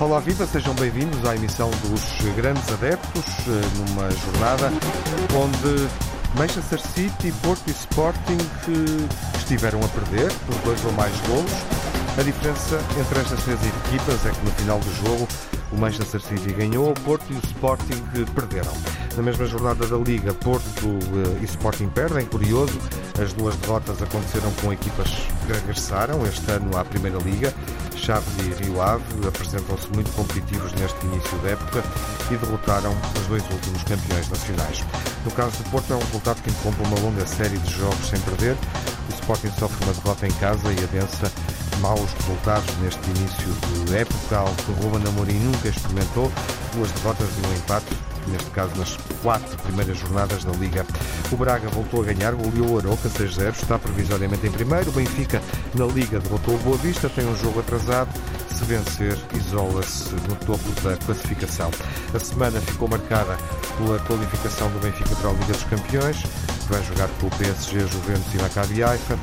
Olá Viva, sejam bem-vindos à emissão dos Grandes Adeptos, eh, numa jornada onde Manchester City, Porto e Sporting eh, estiveram a perder por dois ou mais golos. A diferença entre estas três equipas é que no final do jogo o Manchester City ganhou, o Porto e o Sporting eh, perderam. Na mesma jornada da Liga, Porto e Sporting perdem. Curioso, as duas derrotas aconteceram com equipas que regressaram este ano à Primeira Liga. Chaves e Rio Ave apresentam-se muito competitivos neste início da época e derrotaram os dois últimos campeões nacionais. No caso do Porto, é um resultado que interrompe uma longa série de jogos sem perder. O Sporting sofre uma derrota em casa e adensa maus resultados neste início de época, algo que Ruben Amorim nunca experimentou. Duas derrotas e um empate neste caso nas quatro primeiras jornadas da Liga. O Braga voltou a ganhar, goleou o Aroca 6-0, está provisoriamente em primeiro. O Benfica, na Liga, derrotou o Boa Vista, tem um jogo atrasado. Se vencer, isola-se no topo da classificação. A semana ficou marcada pela qualificação do Benfica para a Liga dos Campeões, que vai jogar com o PSG, Juventus e Maccabi Haifa.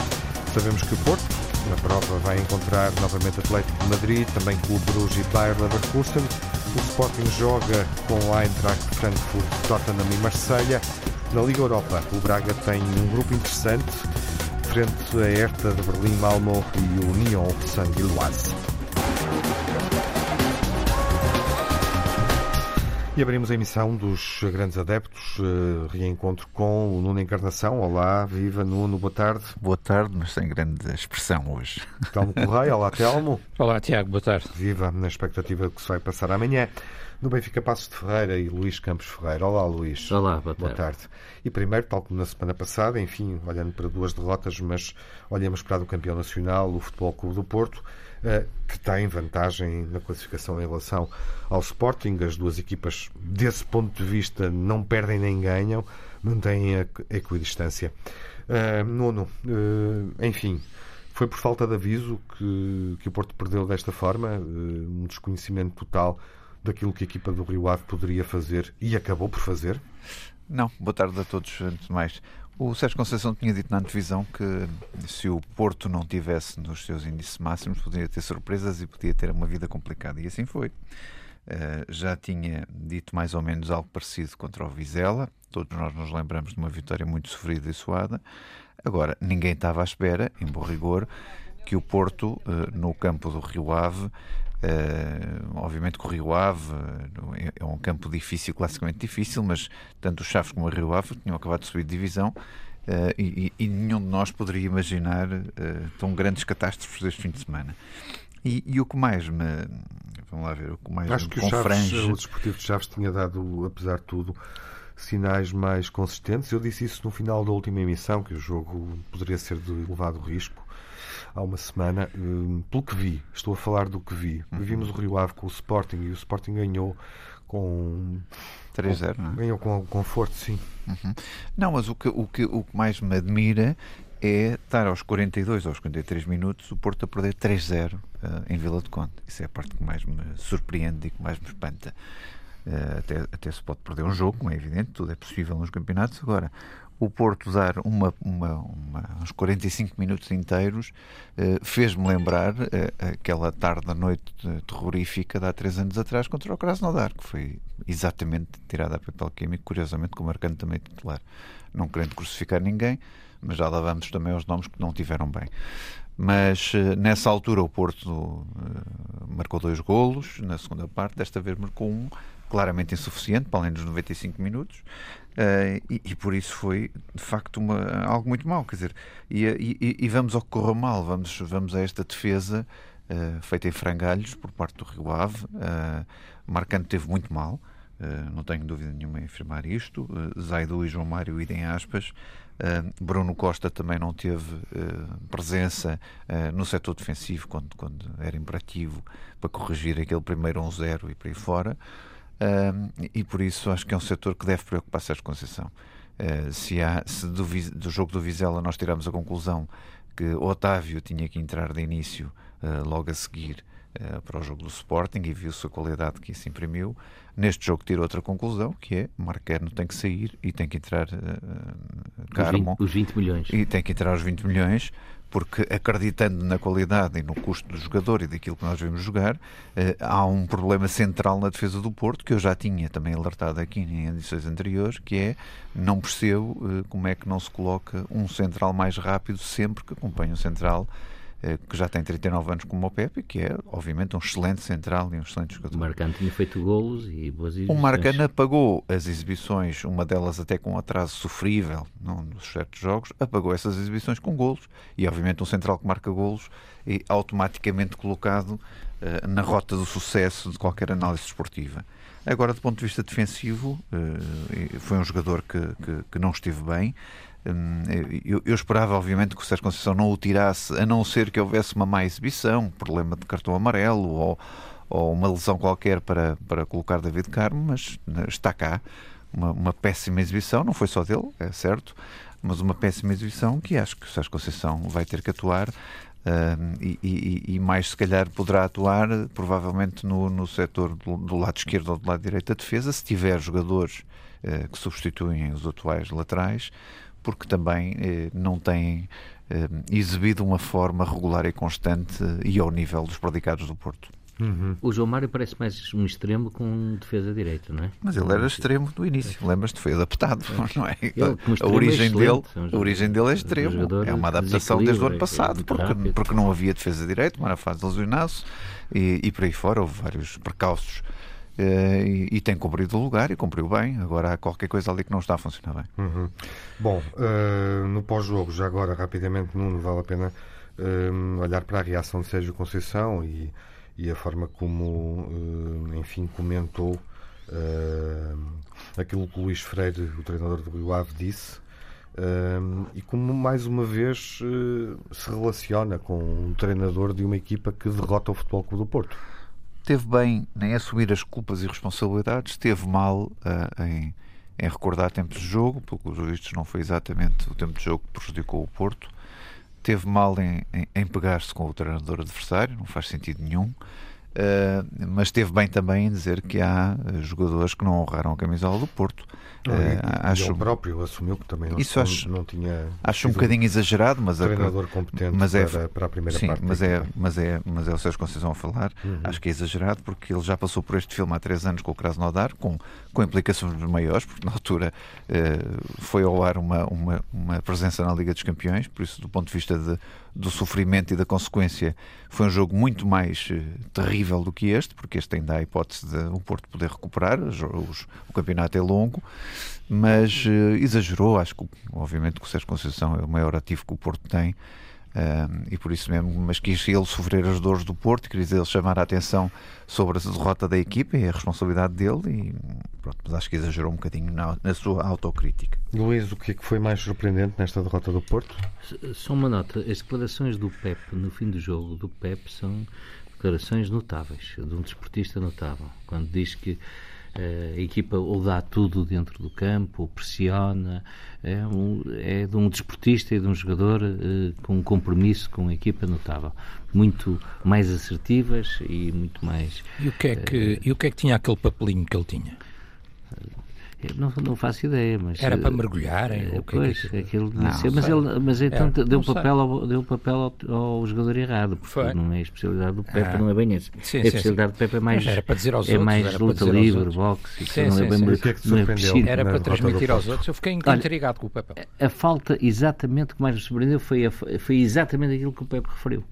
Sabemos que o Porto, na prova, vai encontrar novamente Atlético de Madrid, também Clube Bruges e Bayer Leverkusen. O Sporting joga com o Eintracht Frankfurt, Tottenham e Marselha. Na Liga Europa, o Braga tem um grupo interessante frente a Hertha de Berlim, Malmo e o Nyon Saint-Gilloise. E abrimos a emissão dos grandes adeptos, uh, reencontro com o Nuno Encarnação. Olá, viva Nuno, boa tarde. Boa tarde, mas sem grande expressão hoje. Telmo Correia, olá Telmo. Olá Tiago, boa tarde. Viva, na expectativa que se vai passar amanhã. No Benfica Passos de Ferreira e Luís Campos Ferreira. Olá Luís. Olá, boa tarde. Boa tarde. E primeiro, tal como na semana passada, enfim, olhando para duas derrotas, mas olhamos para o campeão nacional, o Futebol Clube do Porto, que tem vantagem na classificação em relação ao Sporting. As duas equipas, desse ponto de vista, não perdem nem ganham, mantêm a equidistância. Uh, nono, uh, enfim, foi por falta de aviso que, que o Porto perdeu desta forma, um desconhecimento total daquilo que a equipa do Rio Ave poderia fazer e acabou por fazer? Não, boa tarde a todos, antes de mais. O Sérgio Conceição tinha dito na antevisão que se o Porto não tivesse nos seus índices máximos, poderia ter surpresas e podia ter uma vida complicada. E assim foi. Uh, já tinha dito mais ou menos algo parecido contra o Vizela. Todos nós nos lembramos de uma vitória muito sofrida e suada. Agora, ninguém estava à espera, em bom rigor, que o Porto, uh, no campo do Rio Ave, Uh, obviamente que o Rio Ave uh, é um campo difícil, classicamente difícil, mas tanto o Chaves como o Rio Ave tinham acabado de subir de divisão uh, e, e, nenhum de nós poderia imaginar tão grandes catástrofes deste fim de semana. E, e, o que mais me. Vamos lá ver, o que mais Acho que o, Chaves, o Desportivo de Chaves tinha dado, apesar de tudo, sinais mais consistentes. Eu disse isso no final da última emissão, que o jogo poderia ser de elevado risco há uma semana, hum, pelo que vi, estou a falar do que vi. Uhum. Vimos o Rio Ave com o Sporting e o Sporting ganhou com 3-0, não é? Ganhou com conforto, sim. Uhum. Não, mas o que, o, que, o que mais me admira é estar aos 42 aos 43 minutos o Porto a perder 3-0 uh, eh, em Vila de Conde. Isso é a parte que mais me surpreende e que mais me espanta. Uh, até, até se pode perder um jogo, como é evidente, tudo é possível nos campeonatos. Agora, o Porto dar uma, uma, uma, uns 45 minutos inteiros eh, fez-me lembrar eh, aquela tarde da noite terrorífica de há três anos atrás contra o Krasnodar, que foi exatamente tirada a papel químico, curiosamente com o Marcano também titular. Não querendo crucificar ninguém, mas já lá vamos também aos nomes que não tiveram bem. Mas eh, nessa altura o Porto marcou dois golos, na segunda parte, desta vez marcou um, claramente insuficiente, para além dos 95 minutos. Uh, e, e, por isso foi de facto uma, algo muito mau. Quer dizer, e, e, e vamos ao que correu mal, vamos, vamos a esta defesa uh, feita em frangalhos por parte do Rio Ave. Uh, teve muito mal, uh, não tenho dúvida nenhuma em afirmar isto. Uh, Zaidu e João Mário idem aspas. Bruno Costa também não teve presença no setor defensivo quando, quando era imperativo para corrigir aquele primeiro 1-0 e por aí fora. E por isso acho que é um setor que deve preocupar Sérgio Conceição. Uh, se há, se do, do, jogo do Vizela nós tiramos a conclusão que Otávio tinha que entrar de início logo a seguir para o jogo do Sporting e viu-se a qualidade que isso imprimiu. Neste jogo tirou outra conclusão, que é Marquerno tem que sair e tem que entrar uh, Carmo. Os 20, os 20 milhões. E tem que entrar os 20 milhões porque acreditando na qualidade e no custo do jogador e daquilo que nós vimos jogar, eh, há um problema central na defesa do Porto, que eu já tinha também alertado aqui em edições anteriores, que é, não percebo eh, como é que não se coloca um central mais rápido sempre que acompanha o central que já tem 39 anos como o Pepe, que é obviamente um excelente central e um excelente jogador. O Marcano tinha feito golos e boas exibições. O Marcano apagou as exibições, uma delas até com um atraso sofrível num dos certos jogos, apagou essas exibições com golos e obviamente um central que marca golos é automaticamente colocado uh, na rota do sucesso de qualquer análise esportiva. Agora, do ponto de vista defensivo, uh, foi um jogador que, que, que não esteve bem. Hum, eu, esperava, obviamente, que o Sérgio Conceição não o tirasse, a não ser que houvesse uma má exibição, problema de cartão amarelo ou, ou uma lesão qualquer para, para colocar David Carmo, mas né, está cá. Uma, uma péssima exibição, não foi só dele, é certo, mas uma péssima exibição que acho que o Sérgio Conceição vai ter que atuar Uh, e, e, e, mais se calhar poderá atuar provavelmente no, no setor do, do, lado esquerdo ou do lado direito da defesa, se tiver jogadores uh, que substituem os atuais laterais, porque também eh, não têm eh, exibido uma forma regular e constante e ao nível dos predicados do Porto. Uhum. O João Mário parece mais um extremo com um defesa direita, não é? Mas ele era extremo no início, lembras-te? Foi adaptado, não é? Ele, a, origem é dele, a origem dele é extremo. É uma adaptação desde o ano passado, é porque, porque não havia defesa direita, uma fase de e, e por aí fora houve vários precalços Uh, e, e, tem cumprido o lugar e cumpriu bem. Agora há qualquer coisa ali que não está a funcionar bem. Uhum. Bom, uh, no pós-jogo, já agora rapidamente, Nuno, vale a pena uh, olhar para a reação de Sérgio Conceição e, e a forma como, enfim, comentou aquilo que o Luís Freire, o treinador do Rio Ave, disse. e como mais uma vez se relaciona com um treinador de uma equipa que derrota o Futebol Clube do Porto teve bem em assumir as culpas e responsabilidades, teve mal uh, em, em, recordar tempos de jogo, porque os vistos não foi exatamente o tempo de jogo que prejudicou o Porto, teve mal em, em, em pegar-se com o treinador adversário, não faz sentido nenhum. Uh, mas teve bem também em dizer que há jogadores que não honraram a camisola do Porto. Não, uh, e, acho, ele próprio assumiu que também não, isso acho, não tinha. Acho um bocadinho exagerado, mas treinador a, competente mas é, para, para, a primeira sim, parte. Mas é, mas, é, mas é o Sérgio Conceição a falar. Uhum. Acho que é exagerado porque ele já passou por este filme há três anos com o Krasnodar, com, com implicações maiores, porque na altura uh, foi ao ar uma, uma, uma presença na Liga dos Campeões, por isso, do ponto de vista de, do sofrimento e da consequência, foi um jogo muito mais uh, terrível do que este, porque este ainda há a hipótese de o Porto poder recuperar, os, o campeonato é longo mas uh, exagerou. Acho que, obviamente, que o Sérgio Conceição é o maior ativo que o Porto tem. E por isso mesmo, mas quis ele sofrer as dores do Porto, quis ele chamar a atenção sobre a derrota da equipa e a responsabilidade dele, e pronto, mas acho que exagerou um bocadinho na, na sua autocrítica. Luís, o que é que foi mais surpreendente nesta derrota do Porto? Só uma nota: as declarações do Pep no fim do jogo do Pep são declarações notáveis, de um desportista notável, quando diz que a equipa ou dá tudo dentro do campo, ou pressiona. É, um, é de um desportista e de um jogador uh, com um compromisso com a equipa notável. Muito mais assertivas e muito mais. E o que é que, uh, e o que, é que tinha aquele papelinho que ele tinha? Não, não faço ideia, mas... Era para mergulharem? É, pois, que, aquilo não, ser, mas, ele, mas então é, deu, papel ao, deu papel ao, ao, jogador errado, porque Foi. não é a especialidade do Pepe, ah. não é bem esse. Sim, a especialidade sim. do Pepe é mais, era para dizer aos é outros, mais luta livre, boxe, sim, não é bem sim. Que é que surpreendeu Era para transmitir aos outros, eu fiquei intrigado com o papel. A falta, exatamente, que mais me surpreendeu foi, a, foi exatamente aquilo que o Pepe referiu.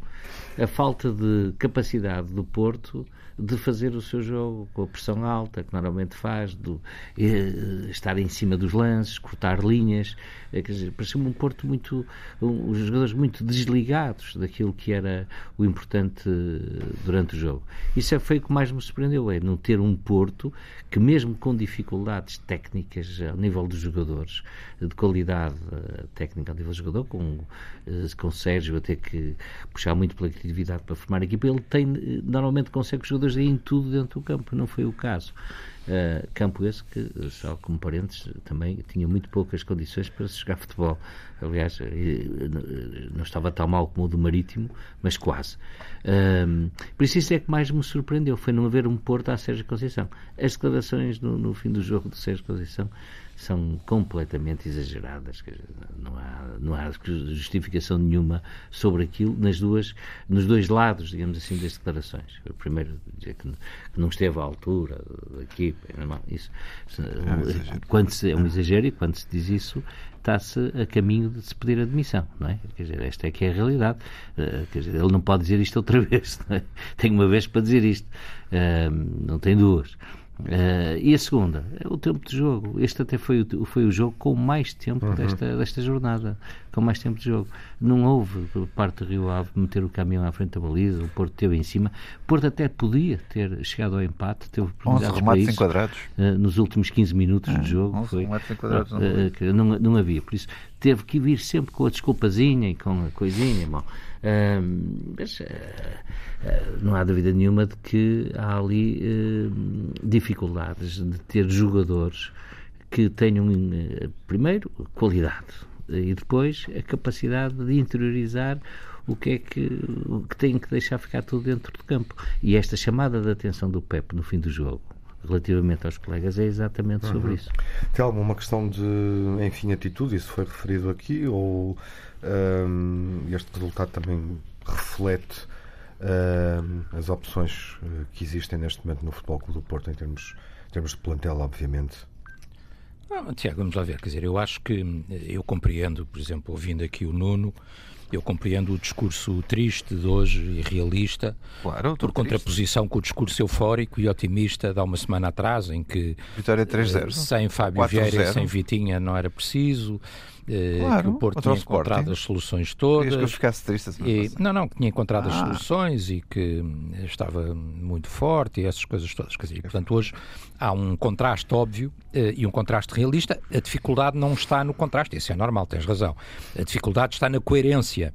A falta de capacidade do Porto de fazer o seu jogo com a pressão alta, que normalmente faz, de eh, estar em cima dos lances, cortar linhas. Eh, quer dizer, pareceu-me um Porto muito. Um, os jogadores muito desligados daquilo que era o importante eh, durante o jogo. Isso é, foi o que mais me surpreendeu, é não ter um Porto que, mesmo com dificuldades técnicas ao nível dos jogadores, de qualidade uh, técnica ao nível do jogador, com, com Sérgio a ter que puxar muito pela criatividade para formar a equipa, ele tem, normalmente consegue os jogadores jogadores em tudo dentro do campo, não foi o caso. Uh, campo esse que, só como parentes, também tinha muito poucas condições para se jogar futebol. Aliás, não estava tão mal como o do Marítimo, mas quase. Uh, por isso, isso é que mais me surpreendeu, foi não haver um Porto à Sérgio Conceição. As declarações no, no fim do jogo do Sérgio Conceição são completamente exageradas. Não há, não há justificação nenhuma sobre aquilo nas duas, nos dois lados, digamos assim, das declarações. O primeiro, dizer que, que não esteve à altura da equipa, não, isso, é, quando se, é um exagero e quando se diz isso, está-se a caminho de se pedir admissão, não é? Quer dizer, esta é que é a realidade. Uh, quer dizer, ele não pode dizer isto outra vez, é? tem uma vez para dizer isto, uh, não tem duas. Uh, e a segunda, é o tempo de jogo. Este até foi o, foi o jogo com mais tempo uhum. desta, desta jornada. Com mais tempo de jogo. Não houve, por parte do Rio Ave, meter o caminhão à frente da baliza. O Porto teve em cima. O Porto até podia ter chegado ao empate. Teve oportunidades 11 remates enquadrados. Uh, nos últimos 15 minutos é, de jogo. 11 foi, enquadrados uh, não, não, não havia. Por isso, teve que vir sempre com a desculpazinha e com a coisinha. Mas uh, não há dúvida nenhuma de que há ali uh, dificuldades de ter jogadores que tenham, primeiro, qualidade e depois a capacidade de interiorizar o que é que, que têm que deixar ficar tudo dentro do campo. E esta chamada de atenção do Pep no fim do jogo, relativamente aos colegas, é exatamente sobre uhum. isso. Tem alguma questão de, enfim, atitude? Isso foi referido aqui? Ou um, este resultado também reflete uh, as opções uh, que existem neste momento no Futebol Clube do Porto em termos, em termos de plantel, obviamente. Ah, Tiago, vamos lá ver. Quer dizer, eu acho que eu compreendo, por exemplo, ouvindo aqui o Nuno, eu compreendo o discurso triste de hoje e realista, claro, por contraposição com o discurso eufórico e otimista de há uma semana atrás, em que Vitória 3-0. sem Fábio Vieira e sem Vitinha não era preciso. Eh, claro, que o Porto tinha encontrado as soluções todas. que eu ficasse triste e, Não, não, que tinha encontrado ah. as soluções e que estava muito forte e essas coisas todas. Quer dizer, portanto, hoje há um contraste óbvio uh, e um contraste realista. A dificuldade não está no contraste, isso é normal, tens razão. A dificuldade está na coerência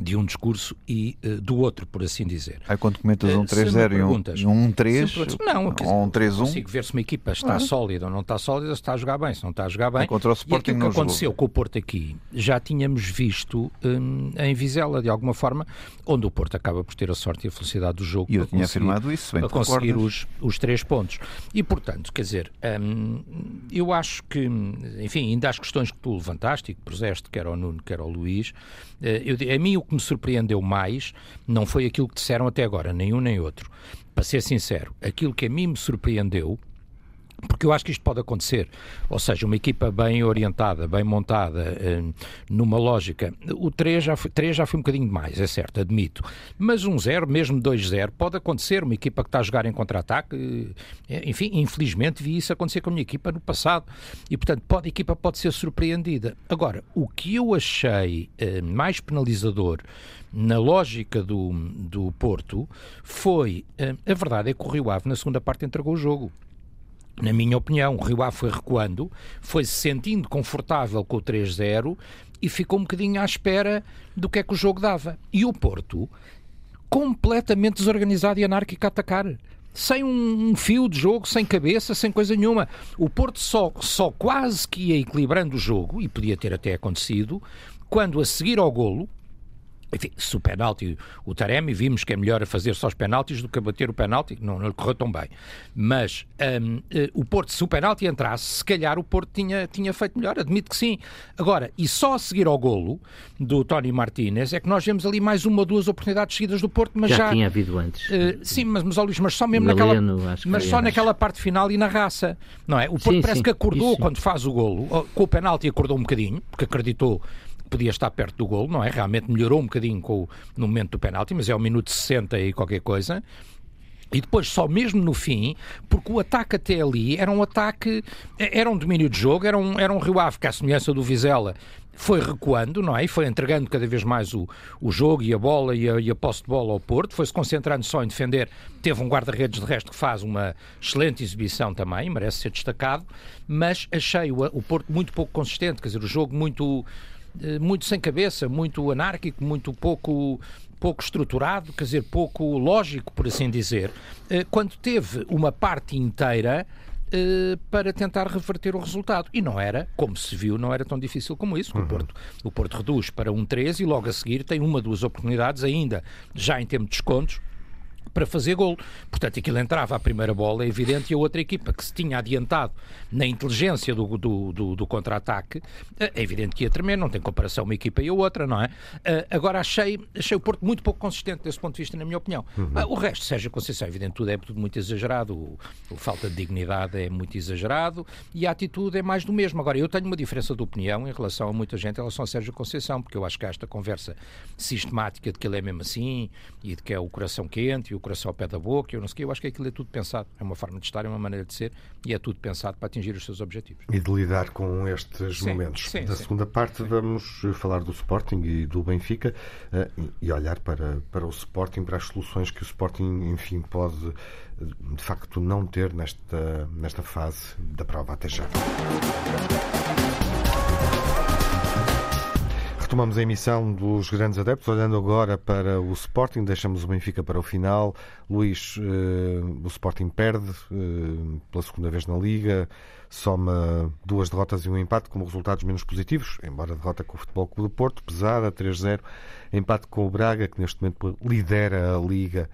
de um discurso e uh, do outro, por assim dizer. Aí quando comentas um 3-0 e um 1-3, não, ou um 3-1... consigo ver se uma equipa está sólida ou não está sólida, se está a jogar bem, se não está a jogar bem. Contra o Sporting e aquilo que aconteceu jogou. com o Porto aqui, já tínhamos visto um, em Vizela, de alguma forma, onde o Porto acaba por ter a sorte e a felicidade do jogo e eu tinha afirmado isso, bem para conseguir os, os três pontos. E, portanto, quer dizer, um, eu acho que, enfim, ainda as questões que tu levantaste e que puseste, quer ao Nuno, quer ao Luís, eh, eu, a mim o que me surpreendeu mais não foi aquilo que disseram até agora, nem um nem outro. Para ser sincero, aquilo que a mim me surpreendeu porque eu acho que isto pode acontecer. Ou seja, uma equipa bem orientada, bem montada, eh, numa lógica. O 3 já, foi, 3 já foi um bocadinho demais, é certo, admito. Mas um 0, mesmo 2-0, pode acontecer. Uma equipa que está a jogar em contra-ataque. Eh, enfim, infelizmente vi isso acontecer com a minha equipa no passado. E, portanto, pode, a equipa pode ser surpreendida. Agora, o que eu achei eh, mais penalizador na lógica do, do Porto foi. A verdade é que o Rio Ave, na segunda parte, entregou o jogo na minha opinião, o Rio Ave foi recuando, foi se sentindo confortável com o 3-0 e ficou um bocadinho à espera do que é que o jogo dava. E o Porto, completamente desorganizado e anárquico a atacar. Sem um, fio de jogo, sem cabeça, sem coisa nenhuma. O Porto só, só quase que ia equilibrando o jogo, e podia ter até acontecido, quando a seguir ao golo, enfim, se o penalti, o Taremi, vimos que é melhor a fazer só os penaltis do que a bater o penalti, não, não lhe correu tão bem. Mas um, eh, o Porto, se o penalti entrasse, se calhar o Porto tinha, tinha feito melhor, admito que sim. Agora, e só a seguir ao golo do Tony Martínez é que nós vemos ali mais uma ou duas oportunidades seguidas do Porto, mas já. Já tinha havido antes. Uh, sim, mas, mas, Luís, mas só mesmo Galeno, naquela. Mas só naquela parte final e na raça. Não é? O Porto sim, parece sim, que acordou quando faz o golo, com o penalti acordou um bocadinho, porque acreditou podia estar perto do gol, não é? Realmente melhorou um bocadinho com no momento do penalti, mas é o minuto 60 e qualquer coisa. E depois, só mesmo no fim, porque o ataque até ali era um ataque, era um domínio de jogo, era um, era um Rio Ave, que à semelhança do Vizela, foi recuando, não é? E foi entregando cada vez mais o, o jogo e a bola e a, e a posse de bola ao Porto, foi-se concentrando só em defender. Teve um guarda-redes de resto que faz uma excelente exibição também, merece ser destacado, mas achei o, o Porto muito pouco consistente, quer dizer, o jogo muito muito sem cabeça, muito anárquico, muito pouco pouco estruturado, quer dizer, pouco lógico, por assim dizer, eh, quando teve uma parte inteira uh, para tentar reverter o resultado. E não era, como se viu, não era tão difícil como isso. Uhum. O, Porto, o Porto reduz para um 13 e logo a seguir tem uma, duas oportunidades ainda, já em termos de descontos, para fazer gol. Portanto, aquilo entrava a primeira bola, é evidente, e a outra equipa que se tinha adiantado na inteligência do, do, do, do contra-ataque, é evidente que ia tremer, não tem comparação uma equipa e a outra, não é? Uh, agora achei, achei o Porto muito pouco consistente desse ponto de vista, na minha opinião. Uhum. Uh, o resto, Sérgio Conceição, é evidente, tudo é tudo muito exagerado, o, o, falta de dignidade é muito exagerado e a atitude é mais do mesmo. Agora, eu tenho uma diferença de opinião em relação a muita gente em relação a Sérgio Conceição, porque eu acho que há esta conversa sistemática de que ele é mesmo assim e de que é o coração quente e o coração ao pé da boca, eu não sei o quê. Eu acho que aquilo é tudo pensado. É uma forma de estar, é uma maneira de ser e é tudo pensado para atingir os seus objetivos. E de lidar com estes sim, momentos. Sim, da sim. segunda parte, vamos falar do Sporting e do Benfica uh, e olhar para, para o Sporting, para as soluções que o Sporting, enfim, pode de facto não ter nesta, nesta fase da prova até já. Retomamos a emissão dos grandes adeptos, olhando agora para o Sporting, deixamos o Benfica para o final. Luís, uh, o Sporting perde uh, pela segunda vez na Liga, soma duas derrotas e um empate como resultados menos positivos, embora derrota com o Futebol Clube do Porto, pesada, 3-0, empate com o Braga, que neste momento lidera a Liga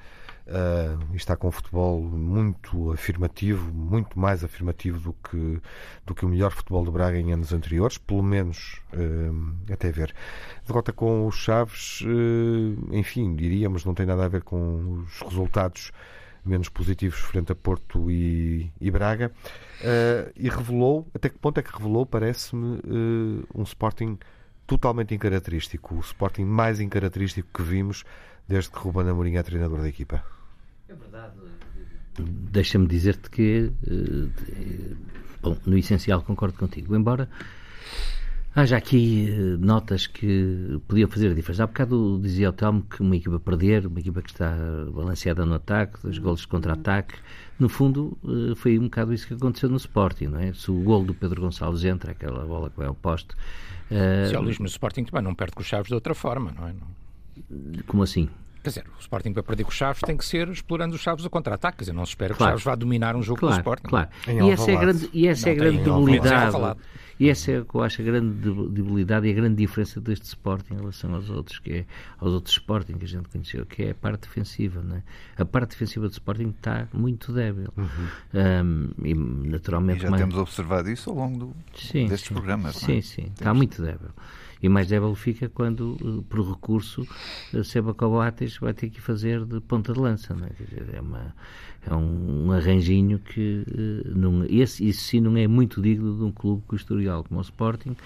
Uh, está com um futebol muito afirmativo, muito mais afirmativo do que, do que o melhor futebol do Braga em anos anteriores, pelo menos uh, até ver. Derrota com os Chaves, uh, enfim, diríamos, não tem nada a ver com os resultados menos positivos frente a Porto e, e Braga, e revelou, até que ponto é que revelou, parece-me, um Sporting totalmente incaracterístico, o Sporting mais incaracterístico que vimos desde que Ruben Amorim é treinador da equipa. É verdade. Deixa-me dizer-te que, eh, bom, no essencial concordo contigo, embora haja aqui eh, notas que podiam fazer a diferença. Há bocado dizia o Telmo que uma equipa perder, uma equipa que está balanceada no ataque, dois golos de contra-ataque, no fundo eh, foi um bocado isso que aconteceu no Sporting, não é? Se o gol do Pedro Gonçalves entra, aquela bola que vai ao poste... Se é o Luís no Sporting também não perde com os Chaves de outra forma, não é? Como assim? Quer dizer, o Sporting para perder com os Chaves tem que ser explorando os Chaves a contra-ataque. Quer dizer, não se espera claro. que os Chaves vá dominar um jogo claro, do Sporting. Claro, e essa, é grande, e essa é a grande debilidade. E essa é, eu acho, a grande debilidade e a grande diferença deste Sporting em relação aos outros, que é aos outros Sporting que a gente conheceu, que é a parte defensiva. Não é? A parte defensiva do Sporting está muito débil. Uhum. Um, e, naturalmente, e já mais... temos observado isso ao longo do, sim, destes sim, programas. Sim, é? sim, está muito débil. E mais débil fica quando, eh, por recurso, eh, Seba Cobates vai ter que fazer de ponta de lança. Não é? Dizer, é, uma, é um, um arranjinho que eh, não, esse, isso sim não é muito digno de um clube com historial como o Sporting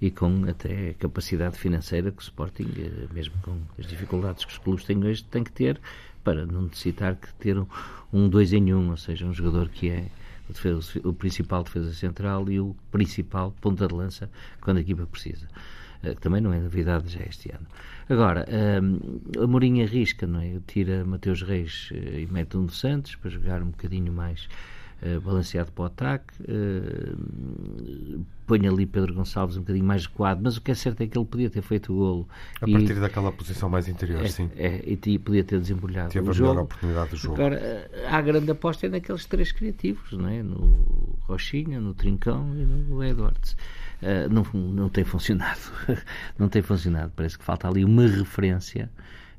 e com até a capacidade financeira que o Sporting, mesmo com as dificuldades que os clubes têm hoje, tem que ter para não necessitar que ter um, um dois em um, ou seja, um jogador que é o, defesa, o principal defesa central e o principal ponta de lança quando a equipa precisa. Eh, que também não é novidade já este ano. Agora, um, a Mourinho arrisca, não é? Tira Mateus Reis uh, e mete um dos Santos para jogar um bocadinho mais uh, balanceado para o ataque, uh, põe ali Pedro Gonçalves um bocadinho mais recuado, mas o que é certo é que ele podia ter feito o golo. A partir e, daquela posição mais interior, é, sim. É, e podia ter desembrulhado Teve o a jogo. melhor oportunidade do jogo. Agora, a grande aposta é naqueles três criativos, não é? No Rochinha, no Trincão e no Edwards. Eh, não, não tem funcionado. não tem funcionado. Parece que falta ali uma referência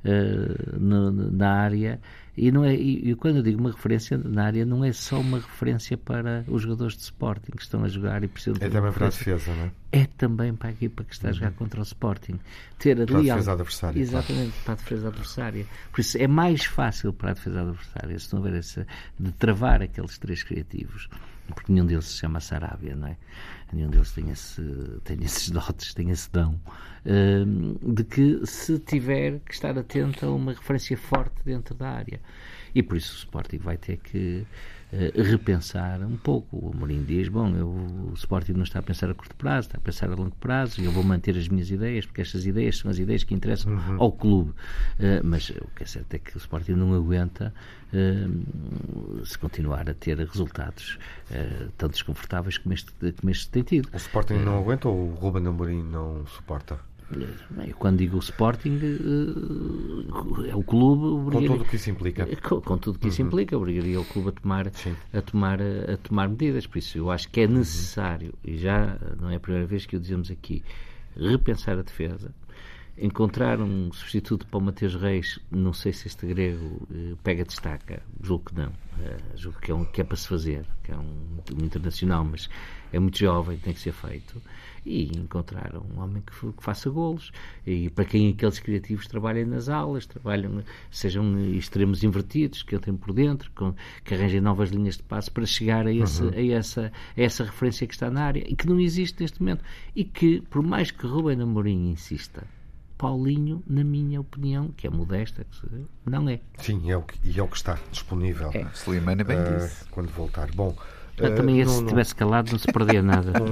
uh, no, na área. E, não é, e, e, quando eu digo uma referência na área, não é só uma referência para os jogadores de Sporting que estão a jogar e precisam É também para a defesa, não é? É também para a equipa que está a jogar uhum. contra o Sporting. Ter ali para a defesa adversária. Exatamente, claro. para a defesa adversária. Por isso é mais fácil para a defesa adversária, se não houver essa, de travar aqueles três criativos porque nenhum deles se chama Sarabia, não é? Nenhum deles tem, esse, tem esses dotes, tem esse dão, uh, de que se tiver que estar atento a uma referência forte dentro da área. E por isso o Sporting vai ter que uh, repensar um pouco. O Amorim diz, bom, eu, o Sporting não está a pensar a curto prazo, está a pensar a longo prazo, e eu vou manter as minhas ideias, porque estas ideias são as ideias que interessam uhum. ao clube. Uh, mas o que é certo é que o Sporting não aguenta uh, se continuar a ter resultados tão desconfortáveis como este, como este tem tido. O Sporting não aguenta ou o Ruben Amorim não suporta? Quando digo Sporting, é o clube. Com tudo o que isso implica. Com, com tudo o que isso uhum. implica, obrigaria o clube a tomar, a, tomar, a tomar medidas. Por isso, eu acho que é necessário, uhum. e já não é a primeira vez que o dizemos aqui, repensar a defesa encontrar um substituto para o Mateus Reis, não sei se este grego eh, pega destaca, julgo que não, eh, julgo que é, um, que é para se fazer, que é um, um, internacional, mas é muito jovem, tem que ser feito, e encontrar um homem que, que, faça golos, e para quem aqueles criativos trabalhem nas aulas, trabalham, sejam extremos invertidos, que entrem por dentro, com, que arranjem novas linhas de passo para chegar a, esse, uhum. a, essa, a essa referência que está na área, e que não existe neste momento, e que, por mais que Rubem Amorim insista, Paulinho, na minha opinião, que é modesta, não é. Sim, é o que, e é o que está disponível. É. Slimane bem uh, disse. Quando voltar. Bom, eu uh, também, uh, se estivesse calado, não se perdia nada.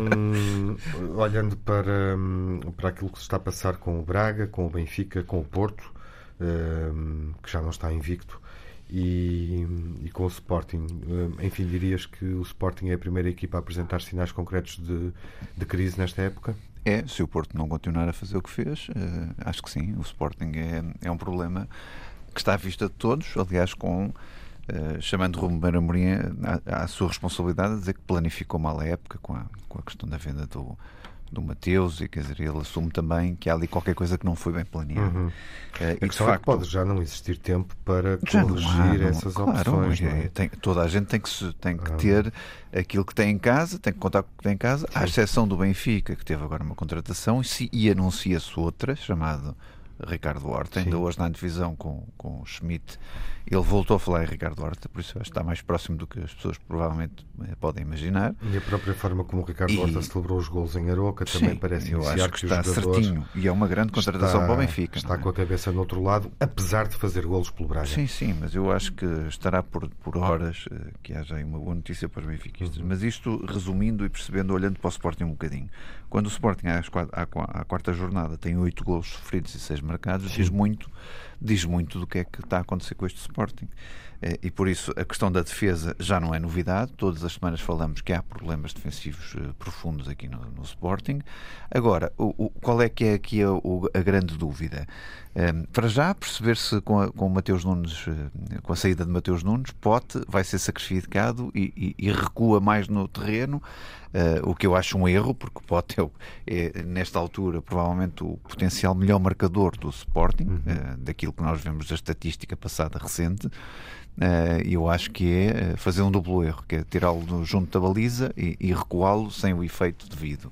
Um, olhando para, um, para aquilo que se está a passar com o Braga, com o Benfica, com o Porto, um, que já não está invicto, e, e, com o Sporting. Enfim, dirias que o Sporting é a primeira equipa a apresentar sinais concretos de, de crise nesta época? É, se o Porto não continuar a fazer o que fez, uh, acho que sim. O Sporting é, é um problema que está à vista de todos, aliás, com. Uh, chamando Ruben Amorim à, à sua responsabilidade, a dizer que planificou mal a época com a, com a questão da venda do, do Mateus e quer dizer, ele assume também que há ali qualquer coisa que não foi bem planeada. Uhum. Uh, e de facto, pode já não existir tempo para corrigir não, essas claro, opções. É, é? Tem, toda a gente tem que, tem que ah. ter aquilo que tem em casa, tem que contar com o que tem em casa, Sim. à exceção do Benfica, que teve agora uma contratação e, e anuncia-se outra, chamado Ricardo Horta, ainda hoje na divisão com, com o Schmidt, ele voltou a falar em Ricardo Horta, por isso acho que está mais próximo do que as pessoas provavelmente eh, podem imaginar. E a própria forma como o Ricardo e... Horta celebrou os gols em Aroca também Sim, parece eu acho que, que está certinho e é uma grande contratação está, para o Benfica. Está é? com a cabeça no outro lado, apesar de fazer golos pelo Braga. Sim, sim, mas eu acho que estará por, por horas eh, que haja aí uma boa notícia para os benfiquistas. Uhum. Mas isto, resumindo e percebendo, olhando para o Sporting um bocadinho, quando o Sporting à, à, à quarta jornada tem oito golos sofridos e seis marcados, sim. diz muito diz muito do que é que está a acontecer com este Sporting. Eh, e por isso a questão da defesa já não é novidade. Todas as semanas falamos que há problemas defensivos eh, profundos aqui no, no Sporting. Agora, o, o, qual é que é aqui a, a grande dúvida? Um, ehm, para já, perceber se com, a, com Mateus Nunes, eh, com a saída de Mateus Nunes, Pote vai ser sacrificado e, e, e recua mais no terreno, uh, o que eu acho um erro, porque o Pote é, é, nesta altura, provavelmente o potencial melhor marcador do Sporting, uhum. uh, daquilo que nós vemos da estatística passada recente. Uh, eu acho que é fazer um duplo erro, que é tirá-lo junto da baliza e, e recuá-lo sem o efeito devido.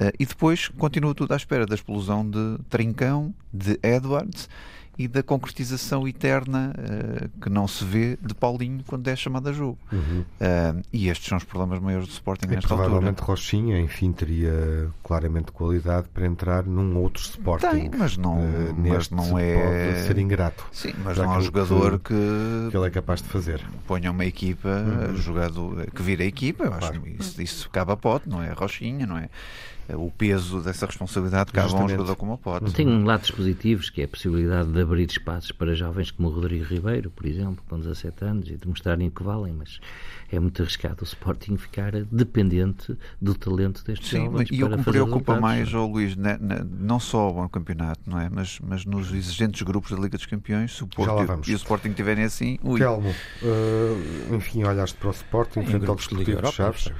Uh, e depois continua tudo à espera da explosão de Trincão, de Edwards e da concretização eterna uh, que não se vê de Paulinho quando é chamado a jogo. Uhum. Uh, e estes são os problemas maiores do Sporting e nesta provavelmente altura. Rochinha, enfim, teria claramente qualidade para entrar num outro Sporting. Tem, mas não, uh, mas não é... Ser ingrato. Sim, mas não é um jogador que, que, ele é capaz de fazer. Ponha uma equipa uhum. jogado, que vira a equipa, eu acho que isso, isso cabe a pote, não é Rochinha, não é? O peso dessa responsabilidade cabe a um jogador como o Pote. Tem um lados positivos, que é a possibilidade de abrir espaços para jovens como o Rodrigo Ribeiro, por exemplo, com 17 anos, e de mostrarem o que valem, mas é muito arriscado o Sporting ficar dependente do talento destes Sim, jovens. E o que me preocupa mais, oh, Luís, né, né, não só o bom campeonato, não é? Mas, mas nos exigentes grupos da Liga dos Campeões, se o Porto e o Sporting tiverem assim. Ui. Telmo, uh, enfim, olhaste para o Sporting, frente ao Desportivo de Chaves.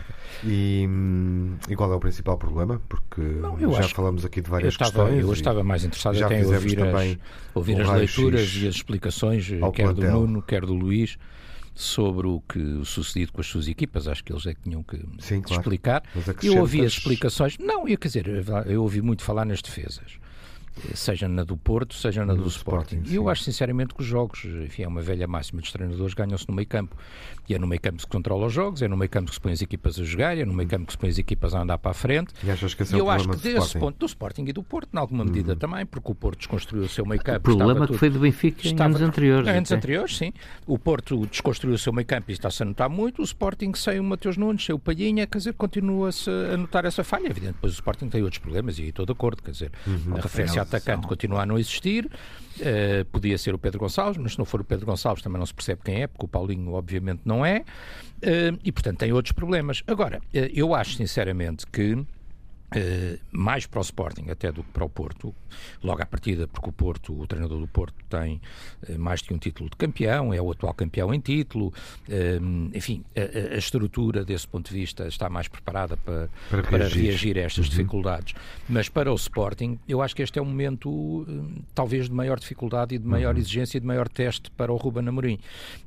E, hum, e, qual é o principal problema? Porque não, já falamos aqui de várias eu estava, questões. Eu estava mais interessado até em ouvir as, ouvir as leituras e as explicações, quer plantel. do Nuno, quer do Luís sobre o que sucedido com as suas equipas. Acho que eles é que tinham que Sim, claro. explicar. Eu ouvi as explicações. Não, eu, quer dizer, eu ouvi muito falar nas defesas seja na do Porto, seja na do, do Sporting. E eu acho sinceramente que os jogos, enfim, é uma velha máxima dos treinadores, ganham-se no meio campo. E é no meio campo que se controla os jogos, é no meio campo que se põe as equipas a jogar, é no meio campo que se põe as equipas a andar para a frente. E achas que esse é eu acho que desse Sporting? ponto do Sporting e do Porto, em alguma medida uhum. também, porque o Porto desconstruiu o seu meio campo. O problema que foi do Benfica estava, em anos anteriores. Em anos anteriores, sim. O Porto desconstruiu o seu meio campo e está-se a notar muito. O Sporting sem o Mateus Nunes, sem o Palhinha, quer dizer, continua-se a notar essa falha. Evidente, depois o Sporting tem outros problemas e aí estou de acordo, quer dizer, uhum. a referência atacante continua a não existir. Uh, podia ser o Pedro Gonçalves, mas se não for o Pedro Gonçalves também não se percebe quem é, porque o Paulinho obviamente não é. Uh, e portanto tem outros problemas. Agora, uh, eu acho sinceramente que Uh, mais para o Sporting até do que para o Porto, logo à partida, porque o Porto, o treinador do Porto, tem uh, mais de um título de campeão, é o atual campeão em título, uh, enfim, a, a, estrutura desse ponto de vista está mais preparada para, para, para reagir. reagir. a estas uhum. dificuldades. Mas para o Sporting, eu acho que este é um momento talvez de maior dificuldade e de maior uhum. exigência e de maior teste para o Ruben Amorim.